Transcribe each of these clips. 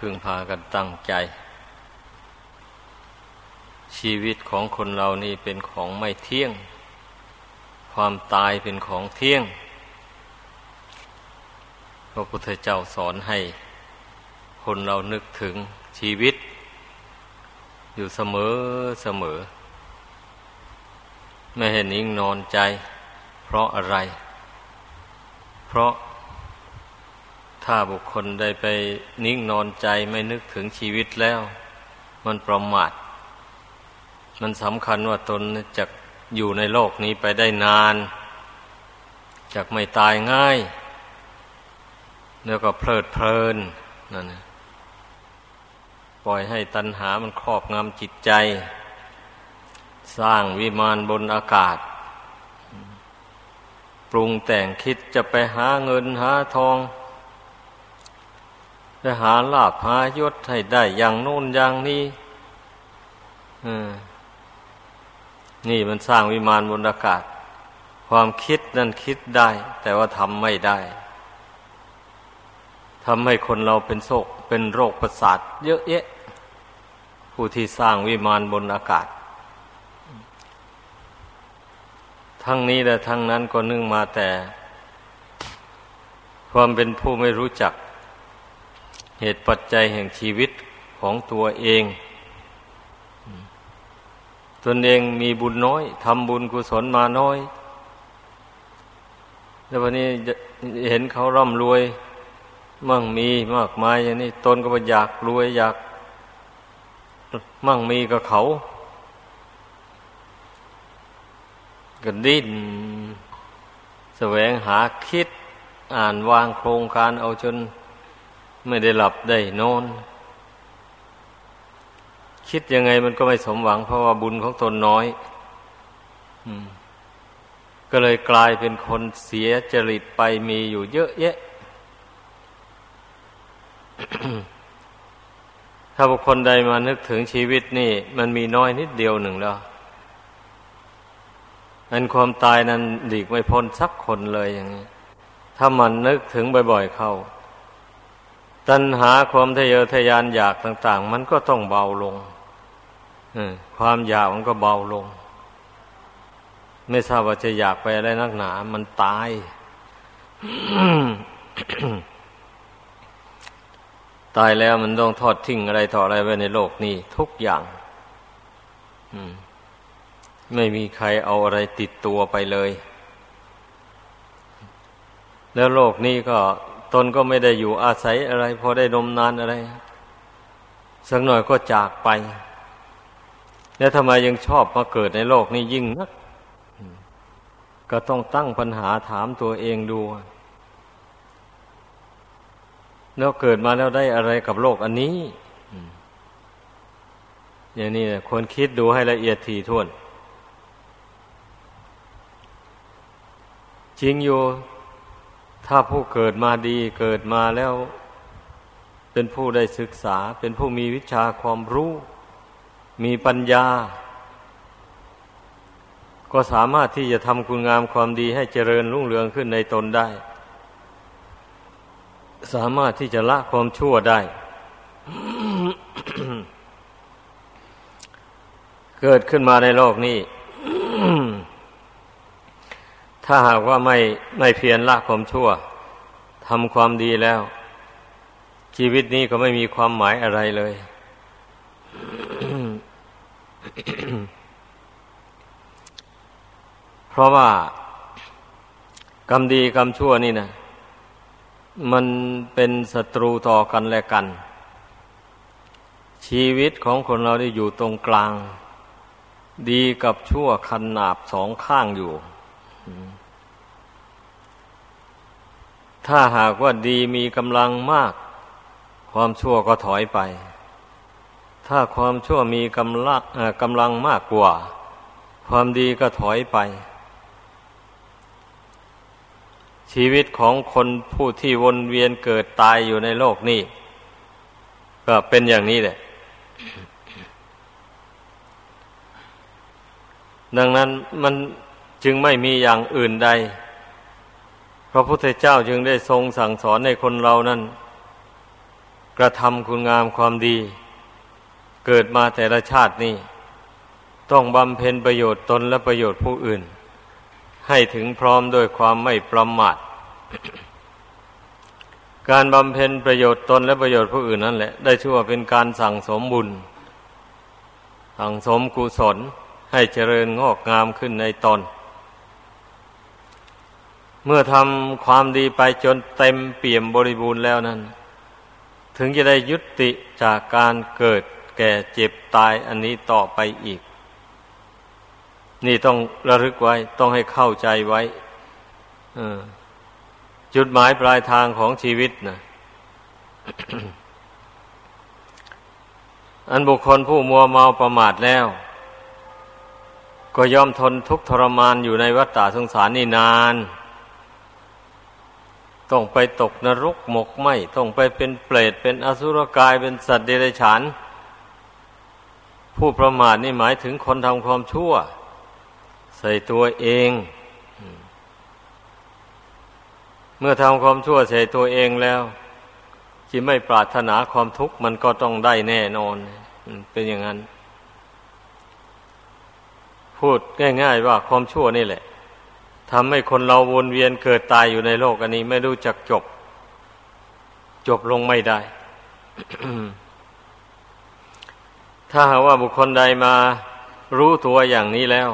พึงพากันตั้งใจ ชีวิตของคนเรานี่เป็นของไม่เที่ยง ความตายเป็นของเที่ยง พระพุทธเจ้าสอนให้ คนเรานึกถึงชีวิต อยู่เสมอเสมอ ไม่เห็นนิ่งนอนใจ เพราะอะไร เพราะ ถ้าบุคคลได้ไปนิ่งนอนใจไม่นึกถึงชีวิตแล้ว มันประมาท มันสำคัญว่าตนจะอยู่ในโลกนี้ไปได้นานจะไม่ตายง่าย แล้วก็เพลิดเพลินนั่นนะปล่อยให้ตัณหามันครอบงำจิตใจ สร้างวิมานบนอากาศ ปรุงแต่งคิดจะไปหาเงินหาทอง จะหาลาภหายศให้ได้อย่างโน้นอย่างนี้นี่มันสร้างวิมานบนอากาศ ความคิดนั่นคิดได้ แต่ว่าทำไม่ได้ทำให้คนเราเป็นโศกเป็นโรคประสาท เยอะแยะ ผู้ที่สร้างวิมานบนอากาศ ทั้งนี้และทั้งนั้นก็นึ่งมาแต่ ความเป็นผู้ไม่รู้จัก เหตุปัจจัยแห่งชีวิตของตัวเอง ตนเองมีบุญน้อยทำบุญกุศลมาน้อย แล้ววันนี้เห็นเขาร่ำรวยมั่งมีมากมายอย่างนี้ตนก็อยากรวยอยาก มั่งมีกับเขาก็ดิ้นแสวงหาคิดอ่านวางโครงการเอาจน ไม่ได้หลับได้นอน คิดยังไงมันก็ไม่สมหวัง เพราะว่าบุญของตนน้อยก็เลยกลายเป็นคนเสียจริตไปมีอยู่เยอะแยะ ถ้าบุคคลใดมานึกถึงชีวิตนี่ มันมีน้อยนิดเดียวหนึ่งแล้วอันความตายนั้นหลีกไม่พ้นสักคนเลยอย่างนี้ ถ้ามันนึกถึงบ่อย ๆ เข้า ตัณหาความทะเยอทะยานอยากต่าง ๆ มันก็ต้องเบาลงความอยากมันก็เบาลง ไม่ทราบว่าจะอยากไปอะไรนักหนา มันตาย ตายแล้วมันต้องทอดทิ้งอะไรต่ออะไรไว้ในโลกนี้ ทุกอย่างไม่มีใครเอาอะไรติดตัวไปเลย แล้วโลกนี้ก็ ตนก็ไม่ได้อยู่อาศัยอะไร พอได้นมนานอะไร สักหน่อยก็จากไป แล้วทำไมยังชอบมาเกิดในโลกนี้ยิ่งนัก ก็ต้องตั้งปัญหาถามตัวเองดู แล้วเกิดมาแล้วได้อะไรกับโลกอันนี้ อย่างนี้ควรคิดดูให้ละเอียดถี่ถ้วน จริงอยู่ ถ้าผู้เกิดมาดีเกิดมาแล้ว เป็นผู้ได้ศึกษา เป็นผู้มีวิชาความรู้ มีปัญญา ก็สามารถที่จะทำคุณงามความดีให้เจริญรุ่งเรืองขึ้นในตนได้ สามารถที่จะละความชั่วได้ เกิดขึ้นมาในโลกนี้ ถ้าหากว่าไม่ไม่เพียรละความชั่วทำความดีแล้ว ชีวิตนี้ก็ไม่มีความหมายอะไรเลย เพราะว่ากรรมดีกรรมชั่วนี่นะมันเป็นศัตรูต่อกันและกัน ชีวิตของคนเราได้อยู่ตรงกลาง ดีกับชั่วคันนาบสองข้างอยู่ ถ้าหากว่าดีมีกำลังมาก ความชั่วก็ถอยไป ถ้าความชั่วมีกำลังกำลังมากกว่า ความดีก็ถอยไป ชีวิตของคนผู้ที่วนเวียนเกิดตายอยู่ในโลกนี้ก็เป็นอย่างนี้แหละ ดังนั้นมันจึงไม่มีอย่างอื่นใด พระพุทธเจ้าจึงได้ทรงสั่งสอนในคนเรานั้น กระทำคุณงามความดี เกิดมาแต่ละชาตินี่ต้องบำเพ็ญประโยชน์ตนและประโยชน์ผู้อื่น ให้ถึงพร้อมด้วยความไม่ประมาทการบำเพ็ญประโยชน์ตนและประโยชน์ผู้อื่นนั่นแหละ ได้ชื่อว่าเป็นการสั่งสมบุญ สั่งสมกุศลให้เจริญงอกงามขึ้นในตน เมื่อทำความดีไปจนเต็มเปี่ยมบริบูรณ์แล้วนั้น ถึงจะได้ยุติจากการเกิดแก่เจ็บตายอันนี้ต่อไปอีก นี่ต้องระลึกไว้ต้องให้เข้าใจไว้จุดหมายปลายทางของชีวิตนะอันบุคคลผู้มัวเมาประมาทแล้ว ก็ยอมทนทุกข์ทรมานอยู่ในวัฏฏะสงสารนี่นาน ต้องไปตกนรกหมกไหมต้องไปเป็นเปรตเป็นอสุรกายเป็นสัตว์เดรัจฉานผู้ประมาทนี่หมายถึงคนทำความชั่ว ใส่ตัวเอง เมื่อทำความชั่วใส่ตัวเองแล้วที่ไม่ปรารถนาความทุกข์มันก็ต้องได้แน่นอนเป็นอย่างนั้น พูดง่าย ๆ ว่าความชั่วนี่แหละ ทำให้คนเราวนเวียนเกิดตายอยู่ในโลกอันนี้ ไม่รู้จักจบ จบลงไม่ได้ ถ้าหากว่าบุคคลใดมารู้ตัวอย่างนี้แล้ว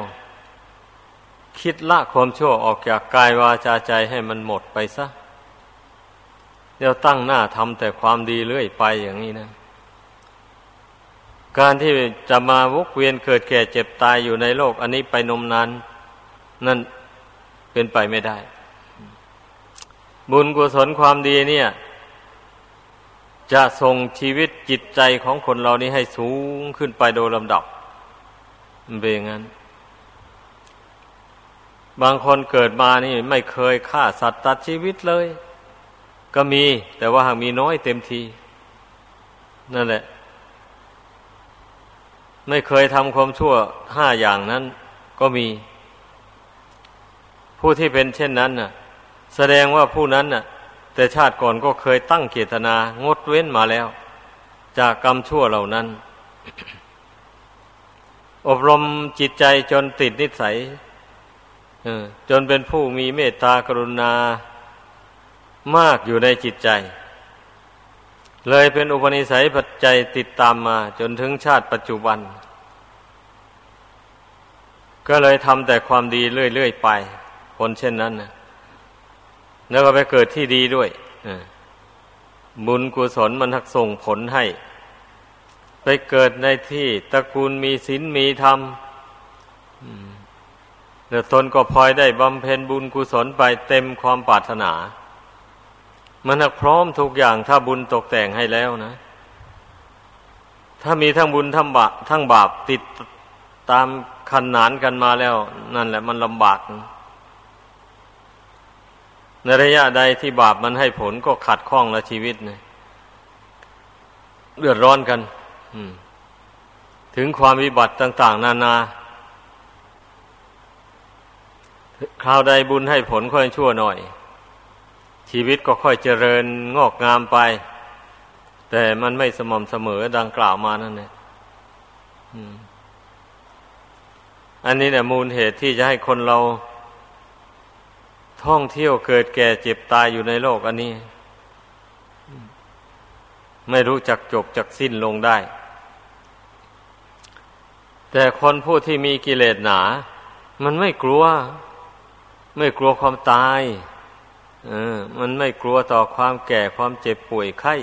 คิดละความชั่วออกจากกายวาจาใจให้มันหมดไปซะเดี๋ยวตั้งหน้าทำแต่ความดีเรื่อยไปอย่างนี้นะการที่จะมาวกเวียนเกิดแก่เจ็บตายอยู่ในโลก อันนี้ไปนมนานนั่น เป็นไปไม่ได้ บุญกุศลความดีเนี่ย จะส่งชีวิตจิตใจของคนเรานี้ให้สูงขึ้นไปโดยลำดับเป็นอย่างนั้น บางคนเกิดมานี่ไม่เคยฆ่าสัตว์ตัดชีวิตเลย ก็มี แต่ว่าหากมีน้อยเต็มที นั่นแหละ ไม่เคยทำความชั่วห้าอย่างนั้นก็มี ผู้ที่เป็นเช่นนั้นน่ะ แสดงว่าผู้นั้นน่ะ แต่ชาติก่อนก็เคยตั้งเจตนางดเว้นมาแล้ว จากกรรมชั่วเหล่านั้น อบรมจิตใจจนติดนิสัยจนเป็นผู้มีเมตตากรุณามากอยู่ในจิตใจ เลยเป็นอุปนิสัยปัจจัยติดตามมา จนถึงชาติปัจจุบัน ก็เลยทำแต่ความดีเรื่อยๆไป คนเช่นนั้นนะแล้วก็ไปเกิดที่ดีด้วยบุญกุศลมันทักส่งผลให้ ไปเกิดในที่ตระกูลมีศีลมีธรรมเดี๋ยวตนก็พลอยได้บำเพ็ญบุญกุศลไปเต็มความปรารถนา มันพร้อมทุกอย่างถ้าบุญตกแต่งให้แล้วนะ ถ้ามีทั้งบุญทั้งบาปทั้งบาปติดตามขันนานกันมาแล้ว นั่นแหละมันลำบาก ในระยะใดที่บาปมันให้ผลก็ขัดข้องละชีวิตเนี่ยเดือดร้อนกันถึงความวิบัติต่างๆนานานา คราวใดบุญให้ผลค่อยชั่วหน่อย ชีวิตก็ค่อยเจริญงอกงามไป แต่มันไม่สม่ำเสมอดังกล่าวมานั่นเองอันนี้เนี่ยมูลเหตุที่จะให้คนเรา ท่องเที่ยวเกิดแก่เจ็บตายอยู่ในโลกอันนี้ ไม่รู้จักจบจักสิ้นลงได้ แต่คนผู้ที่มีกิเลสหนา มันไม่กลัว ไม่กลัวความตายเออมันไม่กลัวต่อความแก่ความเจ็บป่วยไข้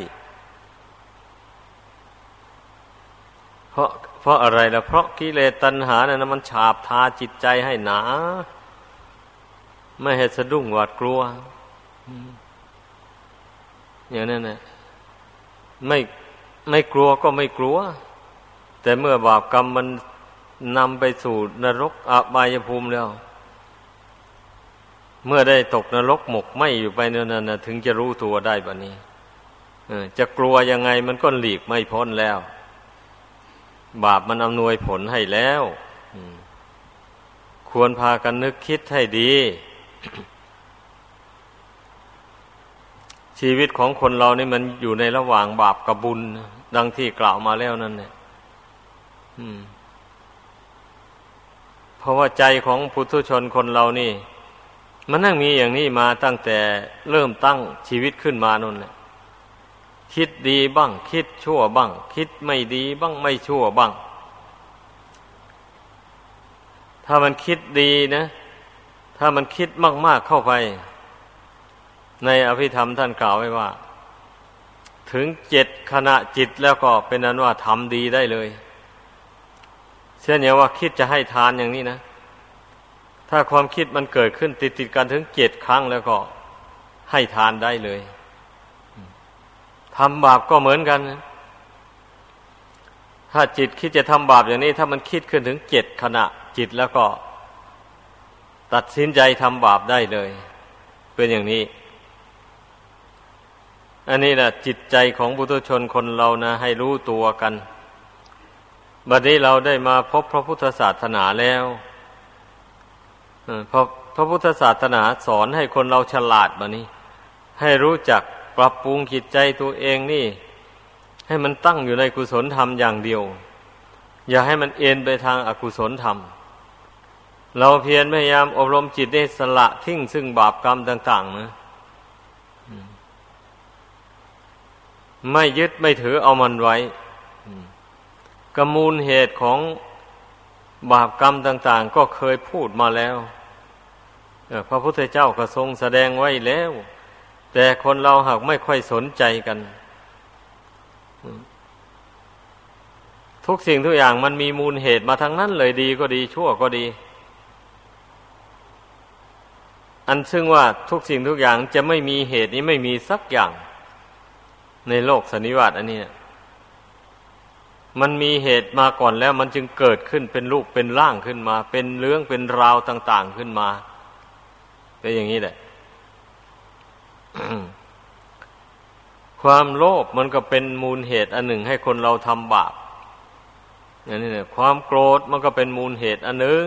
เพราะเพราะอะไรล่ะ เพราะกิเลสตัณหาเนี่ยมันฉาบทาจิตใจให้หนา ไม่ให้สะดุ้งหวาดกลัวอย่างนั้นนะไม่ไม่กลัวก็ไม่กลัว แต่เมื่อบาปกรรมมันนำไปสู่นรกอบายภูมิแล้ว เมื่อได้ตกนรกหมกไหมอยู่ไปนั่นนะถึงจะรู้ตัวได้แบบนี้จะกลัวยังไงมันก็หลีกไม่พ้นแล้ว บาปมันอำนวยผลให้แล้วควรพากันนึกคิดให้ดี ชีวิตของคนเรานี่มันอยู่ในระหว่างบาปกับบุญ ดังที่กล่าวมาแล้วนั่นเนี่ยเพราะว่าใจของพุทุชนคนเรานี่ มันนั่งมีอย่างนี้มาตั้งแต่เริ่มตั้งชีวิตขึ้นมานั่นแหละคิดดีบ้าง คิดชั่วบ้าง คิดไม่ดีบ้างไม่ชั่วบ้าง ถ้ามันคิดดีนะ ถ้ามันคิดมาก ๆเข้าไป ในอภิธรรมท่านกล่าวไว้ว่า ถึงเจ็ดขณะจิตแล้วก็เป็นนั้นว่าทำดีได้เลยเช่นอย่างว่าคิดจะให้ทานอย่างนี้นะ ถ้าความคิดมันเกิดขึ้นติดติดกันถึงเจ็ดครั้งแล้วก็ให้ทานได้เลยทำบาปก็เหมือนกันถ้าจิตคิดจะทำบาปอย่างนี้ ถ้ามันคิดขึ้นถึงเจ็ดขณะจิตแล้วก็ ตัดสินใจทำบาปได้เลย เป็นอย่างนี้ อันนี้แหละจิตใจของบุตุชนคนเรานะ ให้รู้ตัวกันบัดนี้เราได้มาพบพระพุทธศาสนาแล้วพระพระพุทธศาสนาสอนให้คนเราฉลาดมานี้ ให้รู้จักปรับปรุงจิตใจตัวเองนี่ ให้มันตั้งอยู่ในกุศลธรรมอย่างเดียว อย่าให้มันเอ็นไปทางอากุศลธรรม เราเพียรพยายามอบรมจิตได้สละทิ้งซึ่งบาปกรรมต่างๆนะไม่ยึดไม่ถือเอามันไว้กมูลเหตุของบาปกรรมต่าง ๆ ก็เคยพูดมาแล้วพระพุทธเจ้าก็ทรงแสดงไว้แล้ว แต่คนเราหากไม่ค่อยสนใจกัน ทุกสิ่งทุกอย่างมันมีมูลเหตุมาทั้งนั้นเลยดีก็ดีชั่วก็ดี อันซึ่งว่าทุกสิ่งทุกอย่างจะไม่มีเหตุนี้ไม่มีสักอย่าง ในโลกสันนิวาตอันนี้มันมีเหตุมาก่อนแล้วมันจึงเกิดขึ้นเป็นรูปเป็นร่างขึ้นมา เป็นเรื่องเป็นราวต่าง ๆขึ้นมาเป็นอย่างนี้แหละความโลภมันก็เป็นมูลเหตุอันหนึ่งให้คนเราทำบาปอย่างนี้เนี่ยความโกรธมันก็เป็นมูลเหตุอันหนึ่ง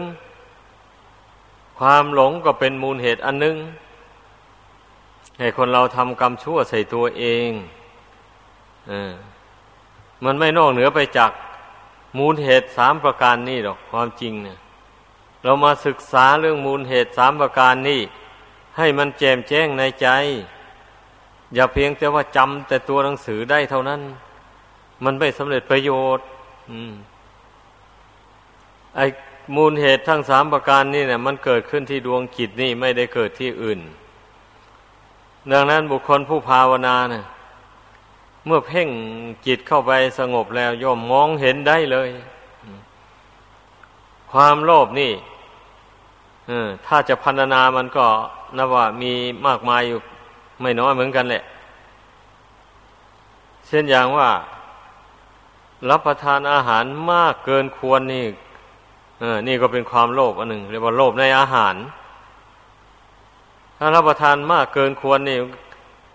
ความหลงก็เป็นมูลเหตุอันหนึ่งให้คนเราทำกรรมชั่วใส่ตัวเองอมันไม่นอกเหนือไปจากมูลเหตุสามประการนี่หรอกความจริงเนี่ย เรามาศึกษาเรื่องมูลเหตุสามประการนี่ให้มันแจ่มแจ้งในใจ อย่าเพียงแต่ว่าจำแต่ตัวหนังสือได้เท่านั้น มันไม่สำเร็จประโยชน์ไอ้ มูลเหตุทั้งสามประการนี่เนี่ยมันเกิดขึ้นที่ดวงจิตนี่ไม่ได้เกิดที่อื่น ดังนั้นบุคคลผู้ภาวนาเนี่ยเมื่อเพ่งจิตเข้าไปสงบแล้วย่อมมองเห็นได้เลย ความโลภนี่ถ้าจะพันนามันก็นับว่ามีมากมายอยู่ไม่น้อยเหมือนกันแหละ เช่นอย่างว่า รับประทานอาหารมากเกินควรนี่ นี่ก็เป็นความโลภอันหนึ่งเรียกว่าโลภในอาหาร ถ้ารับประทานมากเกินควรนี่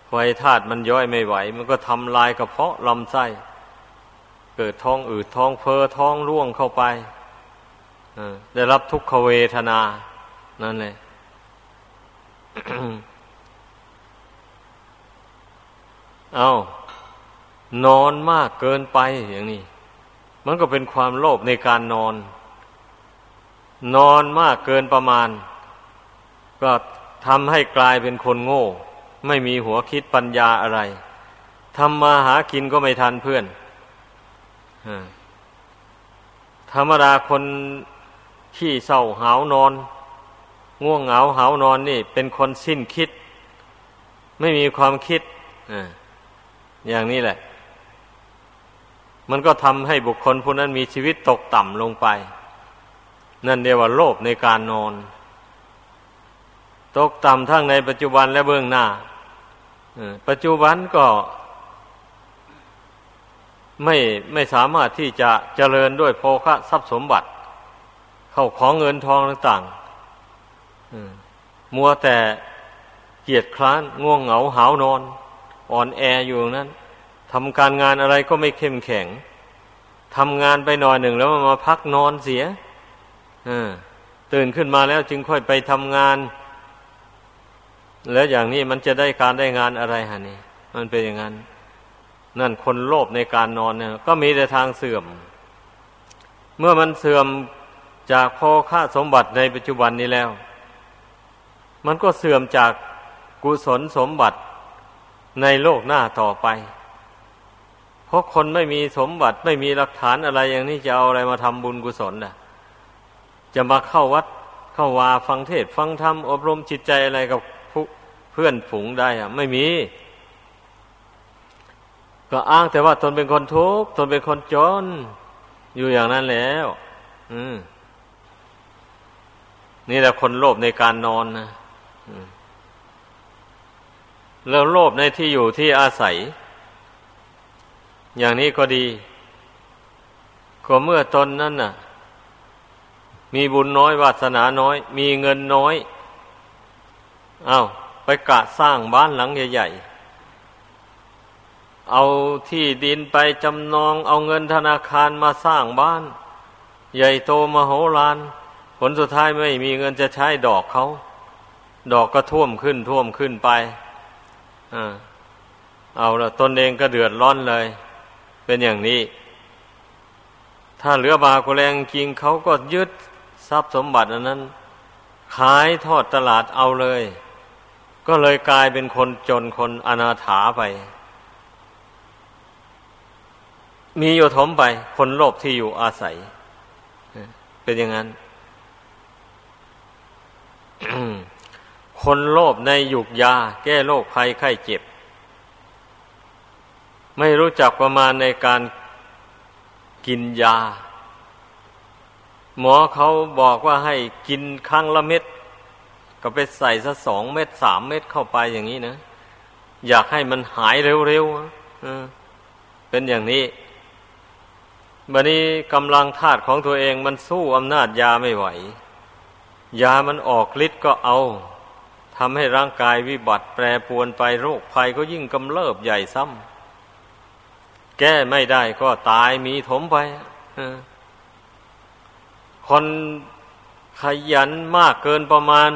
ไฟธาตุมันย่อยไม่ไหว มันก็ทำลายกระเพาะลำไส้ เกิดท้องอืดท้องเฟอ้อท้องร่วงเข้าไปได้รับทุกขเวทนา นั่นเลยเอานอนมากเกินไปอย่างนี้ มันก็เป็นความโลภในการนอน นอนมากเกินประมาณ ก็ทำให้กลายเป็นคนโง่ ไม่มีหัวคิดปัญญาอะไรทำมาหากินก็ไม่ทันเพื่อนธรรมดาคนขี้เศร้าหาวนอน ง่วงเหงาหาวนอนนี่ เป็นคนสิ้นคิด ไม่มีความคิดออย่างนี้แหละ มันก็ทำให้บุคคลผู้นั้นมีชีวิตตกต่ำลงไป นั่นเดียว่าโลภในการนอน ตกต่ำทั้งในปัจจุบันและเบื้องหน้าปัจจุบันก็ไม่ไม่สามารถที่จะเจริญด้วยโภคะทรัพย์สมบัติ เข้าของเงินทองต่างๆมัวแต่เกียดคร้านง่วงเหงาหาวนอน อ่อนแออยู่นั้นทำการงานอะไรก็ไม่เข้มแข็งทำงานไปหน่อยหนึ่งแล้วมาพักนอนเสีย ตื่นขึ้นมาแล้วจึงค่อยไปทำงาน แล้วอย่างนี้มันจะได้การได้งานอะไรฮะนี่มันเป็นอย่างนั้น นั่นคนโลภในการนอนเนี่ยก็มีแต่ทางเสื่อม เมื่อมันเสื่อมจากพอค่าสมบัติในปัจจุบันนี้แล้ว มันก็เสื่อมจากกุศลสมบัติในโลกหน้าต่อไป เพราะคนไม่มีสมบัติไม่มีหลักฐานอะไรอย่างนี้จะเอาอะไรมาทำบุญกุศลน่ะ จะมาเข้าวัดเข้าวาฟังเทศฟังธรรมอบรมจิตใจอะไรกับเพื่อนฝูงได้อะไม่มี ก็อ้างแต่ว่าตนเป็นคนทุกข์ตนเป็นคนจน อยู่อย่างนั้นแล้ว อืมนี่แหละคนโลภในการนอนนะแล้วโลภในที่อยู่ที่อาศัย อย่างนี้ก็ดีก็เมื่อตนนั้นน่ะ มีบุญน้อยวาสนาน้อย มีเงินน้อยอา้าวไปกะสร้างบ้านหลังใหญ่ๆ เอาที่ดินไปจำนอง เอาเงินธนาคารมาสร้างบ้าน ใหญ่โตมโหฬารผลสุดท้ายไม่มีเงินจะใช้ดอกเขา ดอกก็ท่วมขึ้นท่วมขึ้นไปอ่าเอาละตนเองก็เดือดร้อนเลย เป็นอย่างนี้ ถ้าเหลือบากุแรงจริงเขาก็ยึด ทรัพย์สมบัติอันนั้น ขายทอดตลาดเอาเลย ก็เลยกลายเป็นคนจนคนอนาถาไป มีอยู่ถมไป คนโลภที่อยู่อาศัย เป็นอย่างนั้น คนโลภในหยุกยา แก้โรคภัยไข้เจ็บ ไม่รู้จักประมาณในการกินยา หมอเขาบอกว่าให้กินครั้งละเม็ด ก็ไปใส่สักสองเม็ดสามเม็ดเข้าไปอย่างนี้นะอยากให้มันหายเร็วๆเป็นอย่างนี้บันนี้กำลังธาตุของตัวเองมันสู้อำนาจยาไม่ไหว ยามันออกฤทธิ์ก็เอาทำให้ร่างกายวิบัติแปรปวนไปโรคภัยก็ยิ่งกำเริบใหญ่ซ้ำแก้ไม่ได้ก็ตายมีถมไป คนขยันมากเกินประมาณ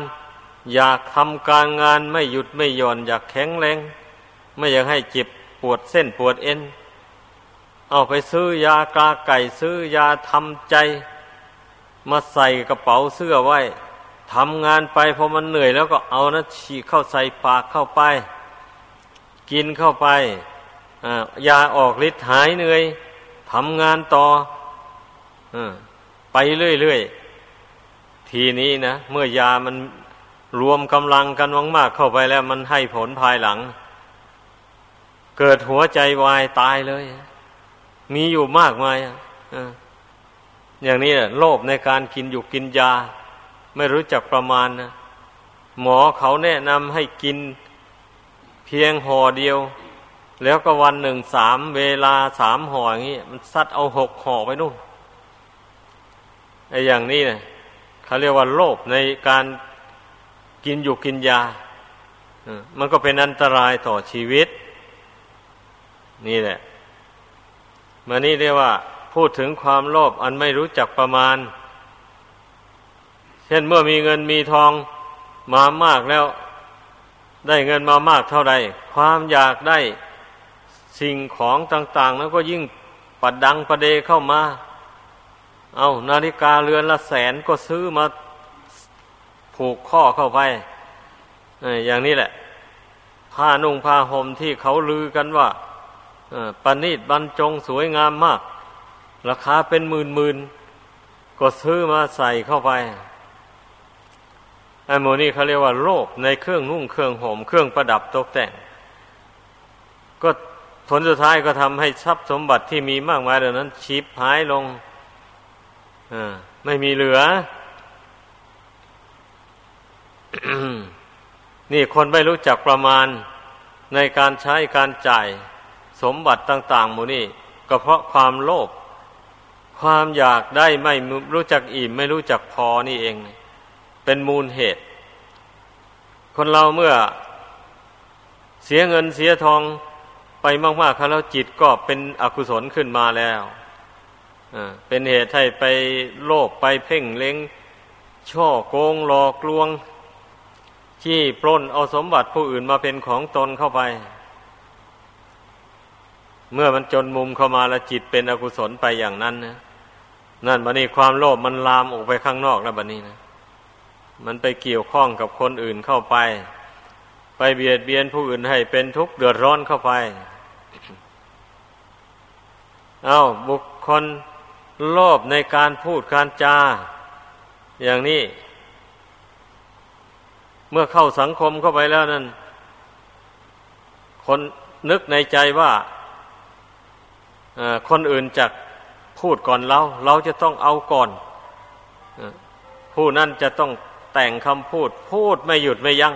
อยากทำการงานไม่หยุดไม่หย่อน อยากแข็งแรง ไม่อยากให้เจ็บปวดเส้นปวดเอ็น เอาไปซื้อยากาไก่ซื้อยาทำใจ มาใส่กระเป๋าเสื้อไว้ทำงานไปพอมันเหนื่อยแล้วก็เอานะฉีกเข้าใส่ปากเข้าไป กินเข้าไปยาออกฤทธิ์หายเหนื่อยทำงานต่ออ ไปเรื่อยๆ ทีนี้นะ เมื่อยามันรวมกำลังกันมากๆเข้าไปแล้วมันให้ผลภายหลัง เกิดหัวใจวายตายเลย มีอยู่มากมายอย่างนี้แหละโลภในการกินอยู่กินยา ไม่รู้จักประมาณนะหมอเขาแนะนำให้กินเพียงห่อเดียว แล้วก็วันหนึ่งสามเวลาสามห่ออย่างนี้มันซัดเอาหกห่อไปนู่น ไอ้อย่างนี้เนี่ยเขาเรียกว่าโลภในการกินอยู่กินยามันก็เป็นอันตรายต่อชีวิต นี่แหละมานี่เรียกว่า พูดถึงความโลภอันไม่รู้จักประมาณ เช่นเมื่อมีเงินมีทองมามากแล้ว ได้เงินมามากเท่าใดความอยากได้สิ่งของต่าง ๆ แล้วก็ยิ่งปัดดังประเดเข้ามา เอานาฬิกาเรือนละแสนก็ซื้อมาผูกข้อเข้าไปอย่างนี้แหละผ้านุ่งผ้าห่มที่เขาลือกันว่าประณิดบรรจงสวยงามมาก ราคาเป็นหมื่นหมื่นก็ซื้อมาใส่เข้าไปไอ้โมนี่เขาเรียกว่าโลภในเครื่องนุ่งเครื่องห่มเครื่องประดับตกแต่ง ก็ผลสุดท้ายก็ทำให้ทรัพย์สมบัติที่มีมากมายเหล่านั้นชิบหายลง ไม่มีเหลือ นี่คนไม่รู้จักประมาณในการใช้การจ่ายสมบัติต่าง ๆ หมูนี่ก็เพราะความโลภความอยากได้ไม่รู้จักอิ่ม ไม่รู้จักพอนี่เอง เป็นมูลเหตุ คนเราเมื่อเสียเงินเสียทองไปมากๆครับแล้วจิตก็เป็นอกุศลขึ้นมาแล้ว เป็นเหตุให้ไปโลภไปเพ่งเล็ง ช่อโกงหลอกลวงจี้ปล้นเอาสมบัติผู้อื่นมาเป็นของตนเข้าไป เมื่อมันจนมุมเข้ามาแล้วจิตเป็นอกุศลไปอย่างนั้นนะนั่นบันนี้ความโลภมันลามออกไปข้างนอกแล้วบันนี้นะ มันไปเกี่ยวข้องกับคนอื่นเข้าไป ไปเบียดเบียนผู้อื่นให้เป็นทุกข์เดือดร้อนเข้าไป เอาบุคคล โลภในการพูดการจา อย่างนี้ เมื่อเข้าสังคมเข้าไปแล้วนั่นคนนึกในใจว่าคนอื่นจะพูดก่อนเรา เราจะต้องเอาก่อนผู้นั้นจะต้องแต่งคำพูด พูดไม่หยุดไม่ยัง้ง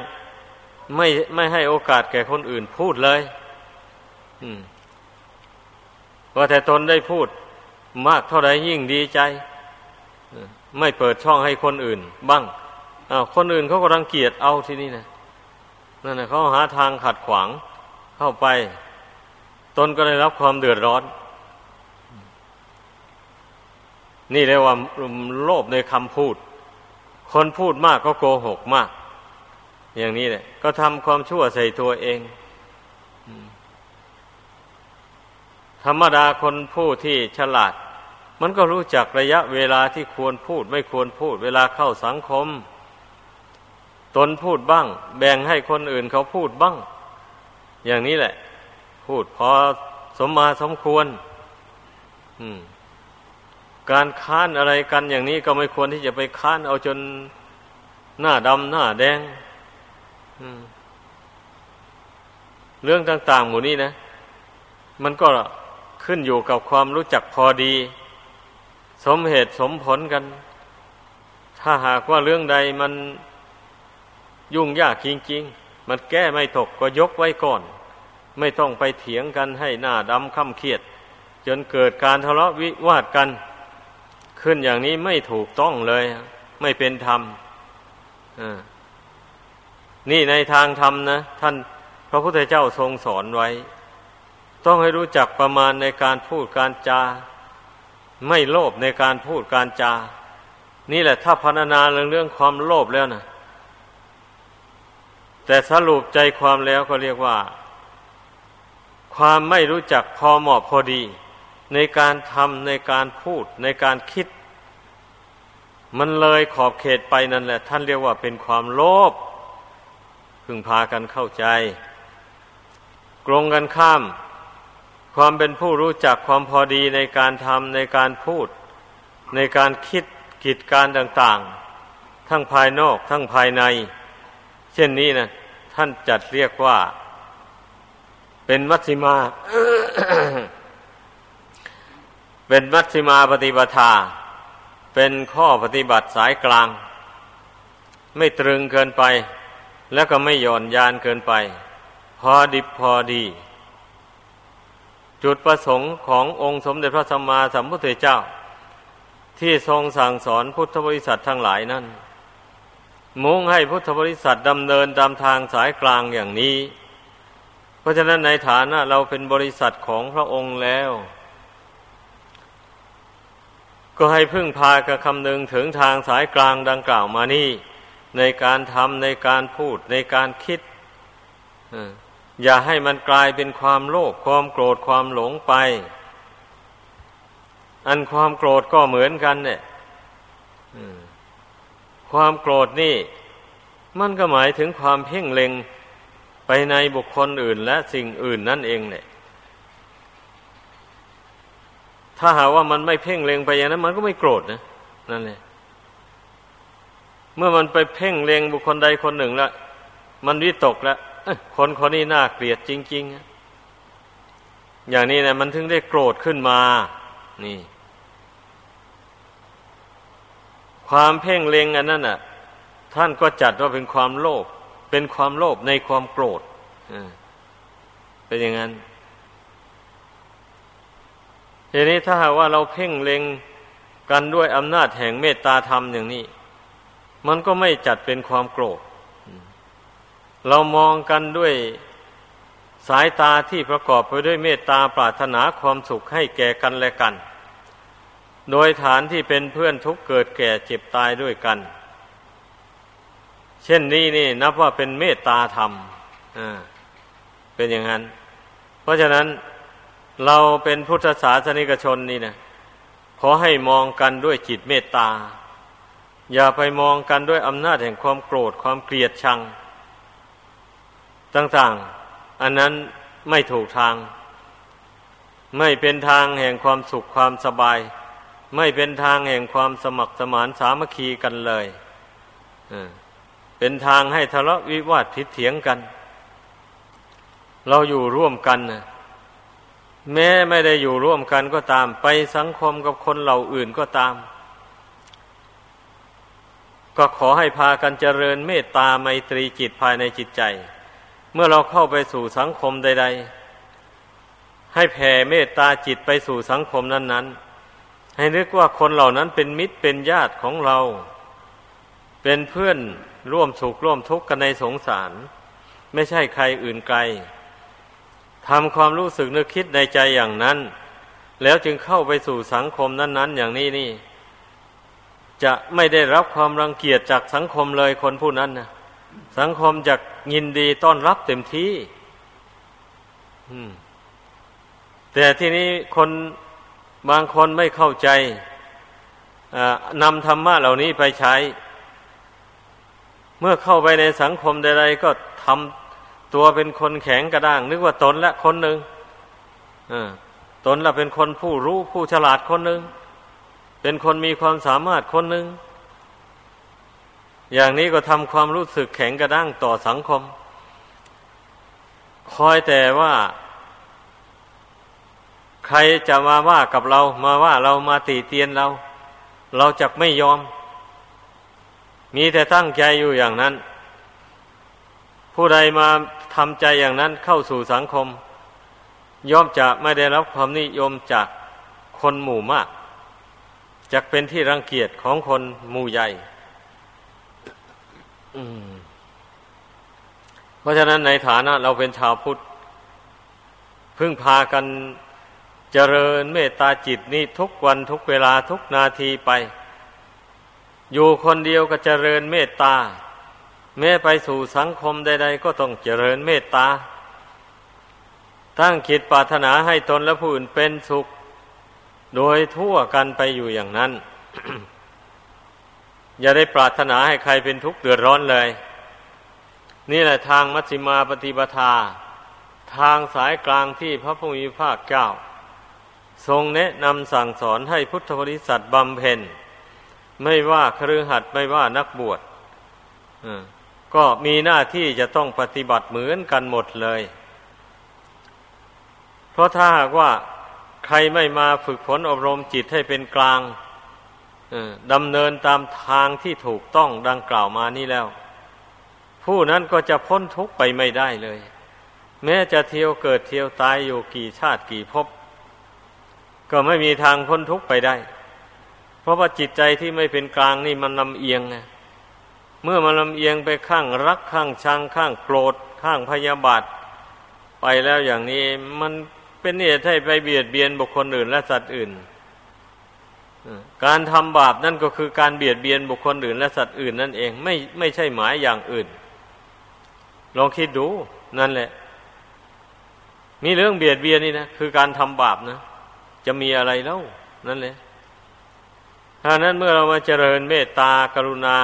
ไม่ไม่ให้โอกาสแก่คนอื่นพูดเลยว่าแต่ตนได้พูด มากเท่าไรยิ่งดีใจ ไม่เปิดช่องให้คนอื่น บ้างอาคนอื่นเขาก็รังเกียจเอาที่นี่นะนั่นนะเขาหาทางขัดขวางเข้าไป ตนก็ได้รับความเดือดร้อน นี่เรียกว่าโลภในคำพูด คนพูดมากก็โกหกมาก อย่างนี้แหละก็ทำความชั่วใส่ตัวเอง ธรรมดาคนผู้ที่ฉลาด มันก็รู้จักระยะเวลาที่ควรพูดไม่ควรพูด เวลาเข้าสังคม ตนพูดบ้าง แบ่งให้คนอื่นเขาพูดบ้าง อย่างนี้แหละ พูดพอสมมาสมควร การค้านอะไรกันอย่างนี้ก็ไม่ควรที่จะไปค้านเอาจนหน้าดำหน้าแดงเรื่องต่าง ๆ หมู่นี้นะ มันก็ ขึ้นอยู่กับความรู้จักพอดี สมเหตุสมผลกัน ถ้าหากว่าเรื่องใดมันยุ่งยากจริงๆ มันแก้ไม่ตกก็ยกไว้ก่อน ไม่ต้องไปเถียงกันให้หน้าดำข้าเครียด จนเกิดการทะเลาะวิวาทกัน ขึ้นอย่างนี้ไม่ถูกต้องเลย ไม่เป็นธรรมนี่ในทางธรรมนะ ท่านพระพุทธเจ้าทรงสอนไว้ ต้องให้รู้จักประมาณในการพูดการจา ไม่โลภในการพูดการจา นี่แหละถ้าพัฒนาเรื่องเรื่องความโลภแล้วนะแต่สรุปใจความแล้วก็เรียกว่า ความไม่รู้จักพอเหมาะพอดี ในการทำในการพูดในการคิด มันเลยขอบเขตไปนั่นแหละ ท่านเรียกว่าเป็นความโลภพึงพากันเข้าใจ กรงกันข้าม ความเป็นผู้รู้จักความพอดีในการทำในการพูด ในการคิดกิจการต่าง ๆ ทั้งภายนอกทั้งภายใน เช่นนี้นะท่านจัดเรียกว่า เป็นมัชฌิมา เป็นมัชฌิมาปฏิปทา เป็นข้อปฏิบัติสายกลาง ไม่ตรึงเกินไป แล้วก็ไม่หย่อนยานเกินไป พอดิบพอดี จุดประสงค์ขององค์สมเด็จพระสัมมาสัมพุทธเจ้า ที่ทรงสั่งสอนพุทธบริษัททั้งหลายนั้น มุ่งให้พุทธบริษัทดำเนินตามทางสายกลางอย่างนี้ เพราะฉะนั้นในฐานะเราเป็นบริษัทของพระองค์แล้ว ก็ให้พึ่งพากระคำนึงถึงทางสายกลางดังกล่าวมานี่ ในการทำในการพูดในการคิด อย่าให้มันกลายเป็นความโลภความโกรธความหลงไป อันความโกรธก็เหมือนกันเนี่ยความโกรธนี่ มันก็หมายถึงความเพ่งเล็งไปในบุคคลอื่นและสิ่งอื่นนั่นเองเนี่ย ถ้าหาว่ามันไม่เพ่งเล็งไปอย่างนั้น มันก็ไม่โกรธนะนั่นเลยเมื่อมันไปเพ่งเล็งบุคคลใดคนหนึ่งแล้วมันวิตกแล้ว คนคนนี้น่าเกลียดจริง ๆ อย่างนี้นะมันถึงได้โกรธขึ้นมา นี่ ความเพ่งเล็งอันนั้นน่ะ ท่านก็จัดว่าเป็นความโลภเป็นความโลภในความโกรธเป็นอย่างนั้นทีนี้ถ้าหากว่าเราเพ่งเล็งกันด้วยอำนาจแห่งเมตตาธรรมอย่างนี้ มันก็ไม่จัดเป็นความโกรธ เรามองกันด้วยสายตาที่ประกอบไปด้วยเมตตาปรารถนาความสุขให้แก่กันและกัน โดยฐานที่เป็นเพื่อนทุกเกิดแก่เจ็บตายด้วยกัน เช่นนี้นี่นับว่าเป็นเมตตาธรรมเป็นอย่างนั้น เพราะฉะนั้นเราเป็นพุทธศาสนิกชนนี่นะขอให้มองกันด้วยจิตเมตตา อย่าไปมองกันด้วยอำนาจแห่งความโกรธความเกลียดชัง ต่างๆ อันนั้นไม่ถูกทาง ไม่เป็นทางแห่งความสุขความสบาย ไม่เป็นทางแห่งความสมัครสมานสามัคคีกันเลยเป็นทางให้ทะเลาะวิวาทผิดเถียงกัน เราอยู่ร่วมกันนะแม้ไม่ได้อยู่ร่วมกันก็ตาม ไปสังคมกับคนเหล่าอื่นก็ตาม ก็ขอให้พากันเจริญเมตตาไมตรีจิตภายในจิตใจ เมื่อเราเข้าไปสู่สังคมใด ๆ ให้แผ่เมตตาจิตไปสู่สังคมนั้น ๆ ให้นึกว่าคนเหล่านั้นเป็นมิตรเป็นญาติของเรา เป็นเพื่อนร่วมสุขร่วมทุกข์กันในสงสาร ไม่ใช่ใครอื่นไกลทำความรู้สึกนึกคิดในใจอย่างนั้น แล้วจึงเข้าไปสู่สังคมนั้น ๆ อย่างนี้นี่ จะไม่ได้รับความรังเกียจจากสังคมเลยคนผู้นั้นนะ สังคมจะยินดีต้อนรับเต็มที่แต่ทีนี้คนบางคนไม่เข้าใจนำธรรมะเหล่านี้ไปใช้ เมื่อเข้าไปในสังคมใดๆก็ทำตัวเป็นคนแข็งกระด้าง นึกว่าตนละคนหนึ่งตนละเป็นคนผู้รู้ผู้ฉลาดคนหนึ่งเป็นคนมีความสามารถคนหนึ่ง อย่างนี้ก็ทำความรู้สึกแข็งกระด้างต่อสังคม คอยแต่ว่า ใครจะมาว่ากับเรา มาว่าเรามาตีเตียนเรา เราจะไม่ยอม มีแต่ตั้งใจอยู่อย่างนั้น ผู้ใดมาทำใจอย่างนั้นเข้าสู่สังคม ย่อมจะไม่ได้รับความนิยมจากคนหมู่มากจะเป็นที่รังเกียจของคนหมู่ใหญ่ เพราะฉะนั้นในฐานะเราเป็นชาวพุทธ พึ่งพากันเจริญเมตตาจิตนี่ทุกวันทุกเวลาทุกนาทีไป อยู่คนเดียวก็เจริญเมตตา แม้ไปสู่สังคมใด ๆ ก็ต้องเจริญเมตตา ตั้งคิดปรารถนาให้ตนและผู้อื่นเป็นสุข โดยทั่วกันไปอยู่อย่างนั้น อย่าได้ปรารถนาให้ใครเป็นทุกข์เดือดร้อนเลย นี่แหละทางมัชฌิมาปฏิปทา ทางสายกลางที่พระพุทธภาคเจ้า ทรงแนะนำสั่งสอนให้พุทธบริษัทบำเพ็ญ ไม่ว่าครือหัดไม่ว่านักบวชก็มีหน้าที่จะต้องปฏิบัติเหมือนกันหมดเลย เพราะถ้าหากว่าใครไม่มาฝึกฝนอบรมจิตให้เป็นกลาง ดำเนินตามทางที่ถูกต้องดังกล่าวมานี้แล้ว ผู้นั้นก็จะพ้นทุกข์ไปไม่ได้เลย แม้จะเที่ยวเกิดเที่ยวตายอยู่กี่ชาติกี่ภพก็ไม่มีทางพ้นทุกข์ไปได้ เพราะว่าจิตใจที่ไม่เป็นกลางนี่มันลำเอียงไงเมื่อมันลำเอียงไปข้างรักข้างชังข้างโกรธ ข้างพยาบาท ไปแล้วอย่างนี้มันเป็นเหตุให้ไปเบียดเบียนบุคคลอื่นและสัตว์อื่น การทำบาปนั่นก็คือการเบียดเบียนบุคคลอื่น และสัตว์อื่นนั่นเองไม่ไม่ใช่หมายอย่างอื่น ลองคิดดูนั่นแหละมีเรื่องเบียดเบียนนี่นะคือการทำบาปนะ จะมีอะไรแล้วนั่นแหละถ้านั้นเมื่อเรามาเจริญเมตตากรุณา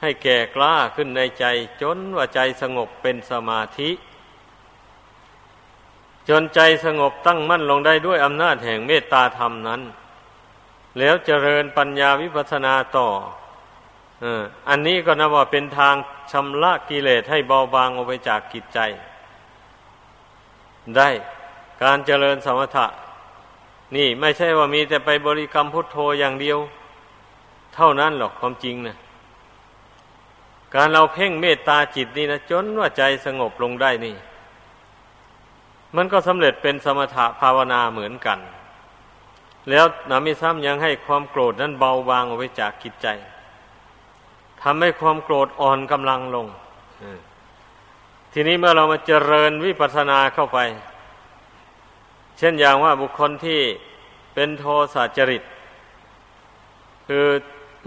ให้แก่กล้าขึ้นในใจ จนว่าใจสงบเป็นสมาธิ จนใจสงบตั้งมั่นลงได้ด้วยอำนาจแห่งเมตตาธรรมนั้น แล้วเจริญปัญญาวิปัสสนาต่ออันนี้ก็นับว่าเป็นทางชำระกิเลสให้เบาบางออกไปจากกิจใจ ได้การเจริญสมถะ นี่ไม่ใช่ว่ามีแต่ไปบริกรรมพุทโธอย่างเดียว เท่านั้นหรอกความจริงนะการเราเพ่งเมตตาจิตนี่นะจนว่าใจสงบลงได้นี่ มันก็สำเร็จเป็นสมถะภาวนาเหมือนกัน แล้วนามิซ้ำยังให้ความโกรธนั้นเบาบางออกไปจากกิจใจทำให้ความโกรธอ่อนกำลังลงทีนี้เมื่อเรามาเจริญวิปัสสนาเข้าไป เช่นอย่างว่าบุคคลที่เป็นโทสะจริต คือ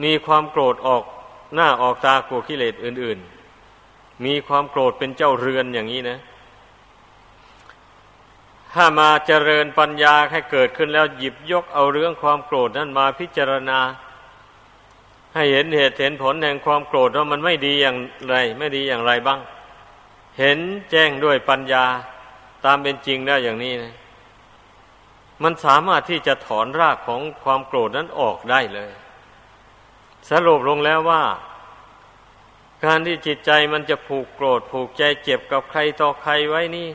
มีความโกรธออกหน้าออกตากลัวกิเลสอื่น ๆ มีความโกรธเป็นเจ้าเรือนอย่างนี้นะ ถ้ามาเจริญปัญญาให้เกิดขึ้นแล้วหยิบยกเอาเรื่องความโกรธนั้นมาพิจารณา ให้เห็นเหตุเห็นผลแห่งความโกรธว่ามันไม่ดีอย่างไร ไม่ดีอย่างไรบ้าง เห็นแจ้งด้วยปัญญาตามเป็นจริงได้อย่างนี้นะมันสามารถที่จะถอนรากของความโกรธนั้นออกได้เลย สรุปลงแล้วว่า การที่จิตใจมันจะผูกโกรธผูกใจเจ็บกับใครต่อใครไว้นี่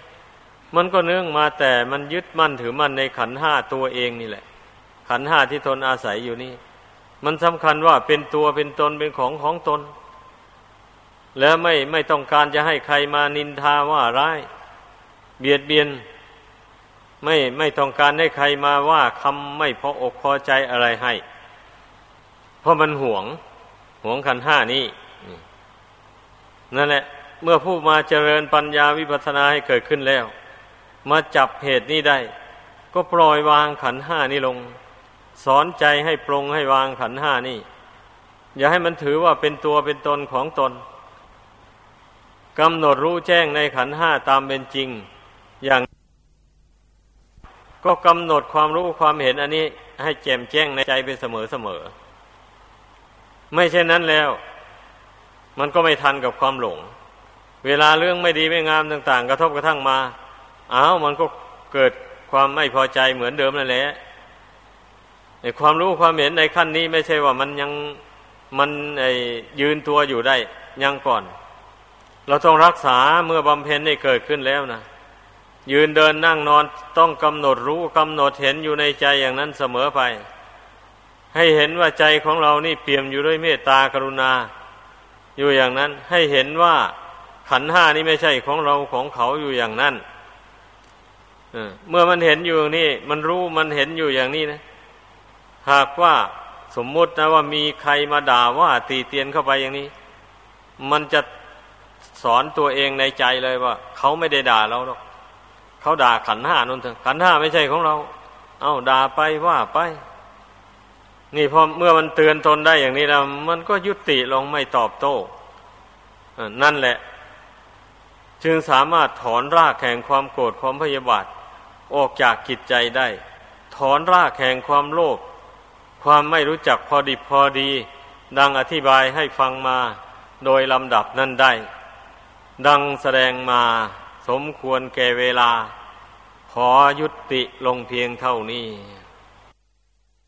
มันก็เนื่องมาแต่มันยึดมั่นถือมั่นในขันห้าตัวเองนี่แหละ ขันห้าที่ตนอาศัยอยู่นี่ มันสำคัญว่าเป็นตัวเป็นตนเป็นของของตน แล้วไม่ไม่ต้องการจะให้ใครมานินทาว่าร้าย เบียดเบียน ไม่ไม่ต้องการให้ใครมาว่าคำไม่พออกพอใจอะไรให้ เพราะมันหวงหวงขันห้านี้นั่นแหละ เมื่อผู้มาเจริญปัญญาวิปัสสนาให้เกิดขึ้นแล้ว มาจับเหตุนี้ได้ ก็ปล่อยวางขันห้านี้ลง สอนใจให้ปรงให้วางขันห้านี่ อย่าให้มันถือว่าเป็นตัวเป็นตนของตนกำหนดรู้แจ้งในขันห้าตามเป็นจริง อย่าง ก็กำหนดความรู้ความเห็นอันนี้ ให้แจ่มแจ้งในใจไปเสมอเสมอ ไม่เช่นนั้นแล้ว มันก็ไม่ทันกับความหลง เวลาเรื่องไม่ดีไม่งามต่าง ๆ กระทบกระทั่งมา อ้าวมันก็เกิดความไม่พอใจเหมือนเดิมนั่นแหละในความรู้ความเห็นในขั้นนี้ไม่ใช่ว่ามันยังมันไอยืนตัวอยู่ได้ยังก่อน เราต้องรักษาเมื่อบำเพ็ญได้เกิดขึ้นแล้วนะยืนเดินนั่งนอนต้องกำหนดรู้กำหนดเห็นอยู่ในใจอย่างนั้นเสมอไป ให้เห็นว่าใจของเรานี่เปี่ยมอยู่ด้วยเมตตากรุณา อยู่อย่างนั้นให้เห็นว่าขันห้านี่ไม่ใช่ของเราของเขาอยู่อย่างนั้น เมื่อมันเห็นอยู่อย่างนี้ มันรู้มันเห็นอยู่อย่างนี้นะ หากว่าสมมุตินะว่ามีใครมาด่าว่าตีเตียนเข้าไปอย่างนี้ มันจะสอนตัวเองในใจเลยว่า เขาไม่ได้ด่าเราหรอกเขาด่าขันห้านั่นเถอะขันห้าไม่ใช่ของเรา เอาด่าไปว่าไป นี่พอเมื่อมันเตือนตนได้อย่างนี้แล้วมันก็ยุติลงไม่ตอบโต้นั่นแหละ จึงสามารถถอนรากแห่งความโกรธความพยาบาท ออกจากกิจใจได้ ถอนรากแห่งความโลภความไม่รู้จักพอดีพอดี ดังอธิบายให้ฟังมาโดยลำดับนั้นได้ ดังแสดงมาสมควรแก่เวลา ขอยุติลงเพียงเท่านี้